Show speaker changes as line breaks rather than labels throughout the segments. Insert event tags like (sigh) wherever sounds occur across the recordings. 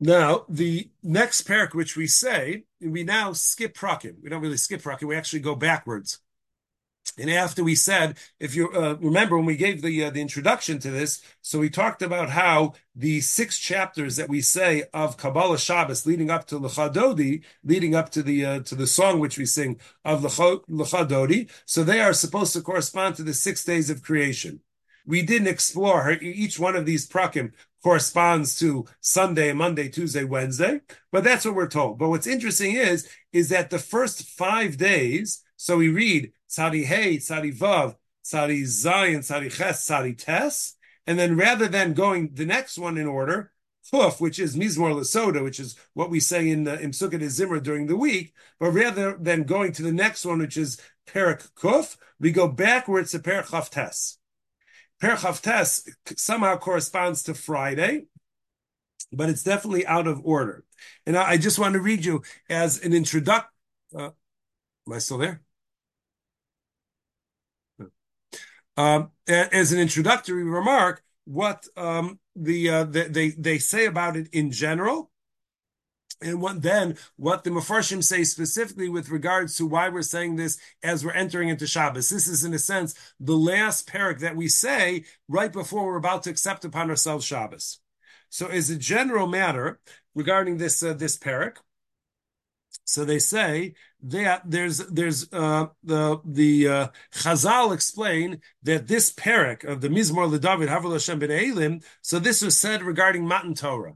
Now, the next parak which we say, we now skip prakim. We don't really skip prakim. We actually go backwards. And after we said, if you uh, remember when we gave the uh, the introduction to this, so we talked about how the six chapters that we say of Kabbalah Shabbos leading up to Lechadodi, leading up to the uh, to the song which we sing of Lechadodi, so they are supposed to correspond to the six days of creation. We didn't explore each one of these prakim corresponds to Sunday, Monday, Tuesday, Wednesday, but that's what we're told. But what's interesting is is that the first five days, so we read Tzadi Hey, Tzadi Vav, Tzadi Zayin, Tzadi Ches, Tzadi Tes. And then rather than going the next one in order, Kuf, which is Mizmor Lasoda, which is what we say in, uh, in Pesukei D'Zimra during the week, but rather than going to the next one, which is Perak Kuf, we go backwards to Perak Tes. Perak Tes somehow corresponds to Friday, but it's definitely out of order. And I, I just want to read you as an introduction. Uh, am I still there? um, as an introductory remark, what um, the, uh, the, they they say about it in general, and what then what the Mefarshim say specifically with regards to why we're saying this as we're entering into Shabbos. This is in a sense the last parak that we say right before we're about to accept upon ourselves Shabbos. So, as a general matter regarding this uh, this parak, so they say that there's there's uh, the the uh, Chazal explain that this parak of the Mizmor LeDavid Havel Hashem Ben Elim. So this was said regarding Matan Torah.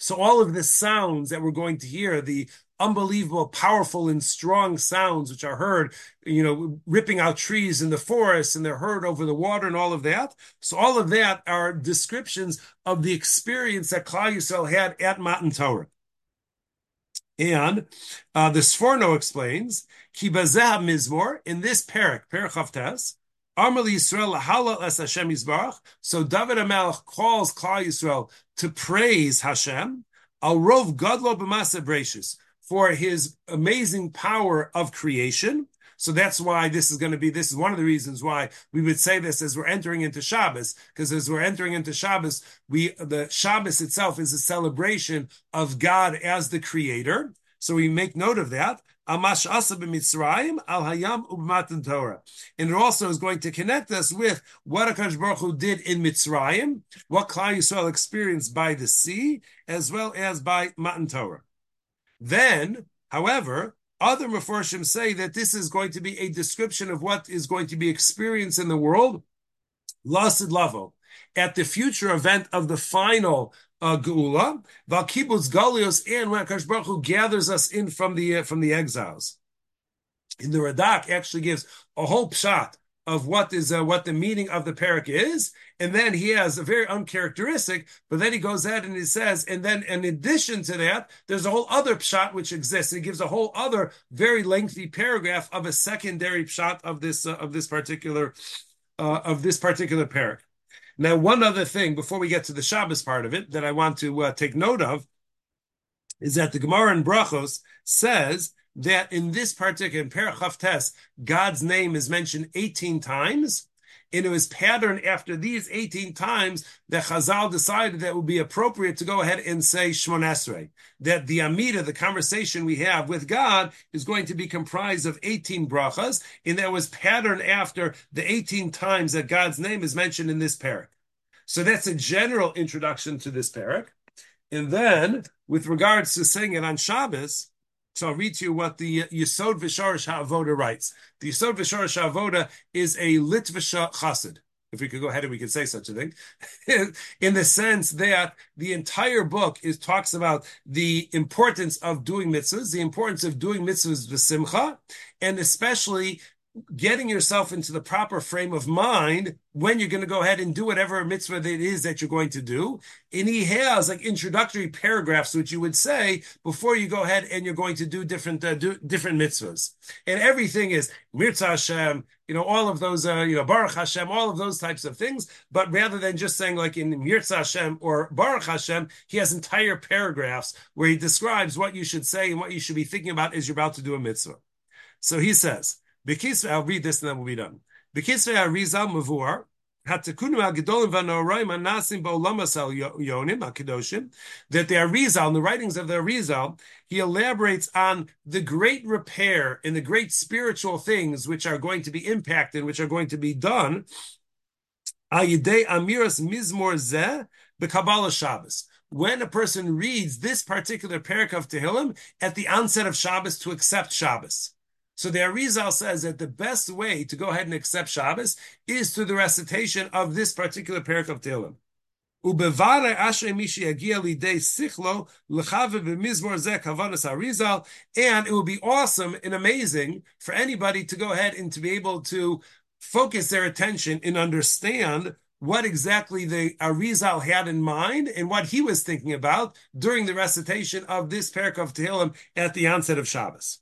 So all of the sounds that we're going to hear, the unbelievable, powerful, and strong sounds which are heard, you know, ripping out trees in the forest, and they're heard over the water, and all of that. So all of that are descriptions of the experience that Klal Yisrael had at Matan Torah. And uh, the Sforno explains, Kibazah mizmor, in this parak, parak Chavtes, So David HaMelech calls Klal Yisrael to praise Hashem, al rov gadlo b'masa for his amazing power of creation. So that's why this is going to be, this is one of the reasons why we would say this as we're entering into Shabbos, because as we're entering into Shabbos, we, the Shabbos itself is a celebration of God as the creator. So we make note of that. Amash asa b'mitzrayim al hayam u'b'matan Torah. And it also is going to connect us with what Akash Baruch Hu did in Mitzrayim, what Klal Yisrael experienced by the sea, as well as by Matan Torah. Then, however, other Mefarshim say that this is going to be a description of what is going to be experienced in the world, Lasid Lavo, at the future event of the final uh, Geula, Valkibutz Galios, and when Akash Baruch Hu gathers us in from the uh, from the exiles. In the Radak actually gives a whole pshat of what is uh, what the meaning of the parak is, and then he has a very uncharacteristic. But then he goes ahead and he says, and then in addition to that, there's a whole other pshat which exists. And he gives a whole other very lengthy paragraph of a secondary pshat of this uh, of this particular uh, of this particular parak. Now, one other thing before we get to the Shabbos part of it that I want to uh, take note of is that the Gemara in Brachos says that in this particular in Perachaftes, God's name is mentioned 18 times. And it was patterned after these 18 times that Chazal decided that it would be appropriate to go ahead and say Shmonesrei. That the Amida, the conversation we have with God, is going to be comprised of 18 brachas, and that was patterned after the 18 times that God's name is mentioned in this parak. So that's a general introduction to this parak. And then, with regards to saying it on Shabbos, so I'll read to you what the Yesod V'Shoresh HaAvodah writes. The Yesod V'Shoresh HaAvodah is a Litvisha Chassid. If we could go ahead and we could say such a thing, (laughs) in the sense that the entire book is talks about the importance of doing mitzvahs, the importance of doing mitzvahs with simcha, and especially getting yourself into the proper frame of mind when you're going to go ahead and do whatever mitzvah it is that you're going to do. And he has like introductory paragraphs, which you would say before you go ahead and you're going to do different uh, do different mitzvahs. And everything is Mirza Hashem, you know, all of those, uh, you know, Baruch Hashem, all of those types of things. But rather than just saying like in Mirza Hashem or Baruch Hashem, he has entire paragraphs where he describes what you should say and what you should be thinking about as you're about to do a mitzvah. So he says, I'll read this and then we'll be done. Bekisvei Arizal Mavur, that the Arizal, in the writings of the Arizal, he elaborates on the great repair and the great spiritual things which are going to be impacted, which are going to be done. Amiras Mizmor Zeh, the Kabbalah Shabbos when a person reads this particular parak of Tehillim at the onset of Shabbos to accept Shabbos. So the Arizal says that the best way to go ahead and accept Shabbos is through the recitation of this particular parak of Tehillim. Ubevare ashrei mishi yagia lidei sichlo lechave b'mizmor zeh kavanas Arizal, and it will be awesome and amazing for anybody to go ahead and to be able to focus their attention and understand what exactly the Arizal had in mind and what he was thinking about during the recitation of this parak of Tehillim at the onset of Shabbos.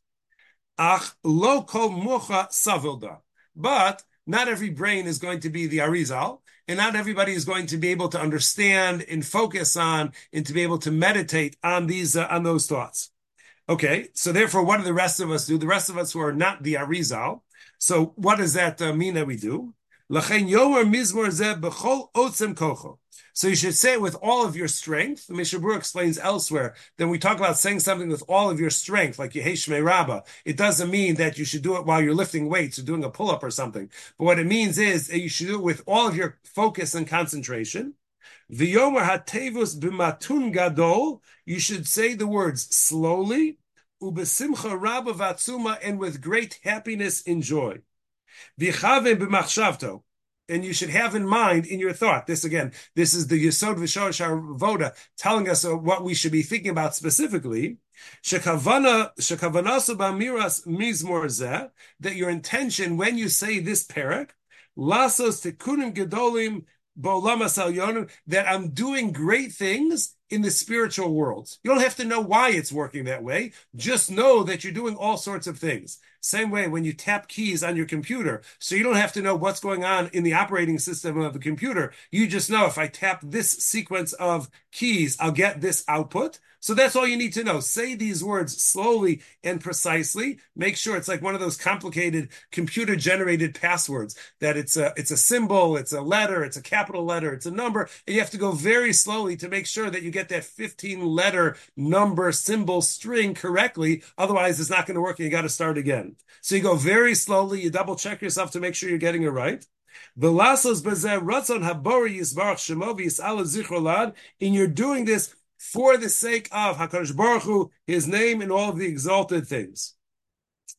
Ach lo kol mucha savilda. But not every brain is going to be the Arizal, and not everybody is going to be able to understand and focus on and to be able to meditate on these uh, on those thoughts. Okay, so therefore, what do the rest of us do? The rest of us who are not the Arizal. So, what does that uh, mean that we do? So you should say it with all of your strength. The Mishnah Berurah explains elsewhere that we talk about saying something with all of your strength, like Yehei Shmei Rabbah. It doesn't mean that you should do it while you're lifting weights or doing a pull-up or something. But what it means is that you should do it with all of your focus and concentration. V'yomer hatevus b'matun gadol. You should say the words slowly, ubesimcha rabba vatsuma, and with great happiness and joy. V'chavim b'machshavto and you should have in mind in your thought. This again, this is the Yesod V'Shor Voda telling us what we should be thinking about specifically. That your intention when you say this parak, Lasos Tekunim Gedolim that I'm doing great things in the spiritual world. You don't have to know why it's working that way. Just know that you're doing all sorts of things. Same way when you tap keys on your computer. So you don't have to know what's going on in the operating system of the computer. You just know if I tap this sequence of keys, I'll get this output. So that's all you need to know. Say these words slowly and precisely. Make sure it's like one of those complicated computer generated passwords that it's a, it's a symbol, it's a letter, it's a capital letter, it's a number. And you have to go very slowly to make sure that you get that 15 letter number symbol string correctly. Otherwise it's not going to work and you got to start again. So you go very slowly. You double check yourself to make sure you're getting it right. And you're doing this for the sake of Hakadosh Baruch Hu, His name, and all of the exalted things.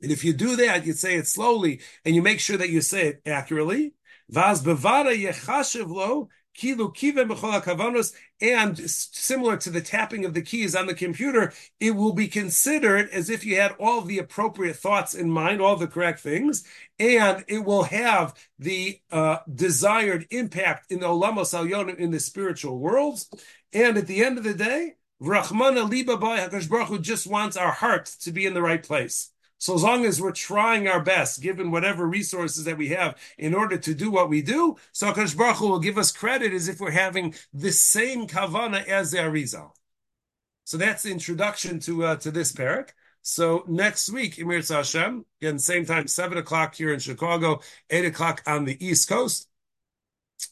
And if you do that, you say it slowly, and you make sure that you say it accurately. Vaz bevara yechashiv lo kilu kavanos, and similar to the tapping of the keys on the computer, it will be considered as if you had all the appropriate thoughts in mind, all the correct things, and it will have the uh, desired impact in the olamos alyonim in the spiritual worlds. And at the end of the day, Rahmana Liba Bai Hakadosh Hu just wants our heart to be in the right place. So as long as we're trying our best, given whatever resources that we have in order to do what we do, so Hakadosh Baruch Hu will give us credit as if we're having the same kavana as the Arizal. So that's the introduction to uh, to this parak. So next week, Emir Hashem, again, same time, seven o'clock here in Chicago, eight o'clock on the East Coast. So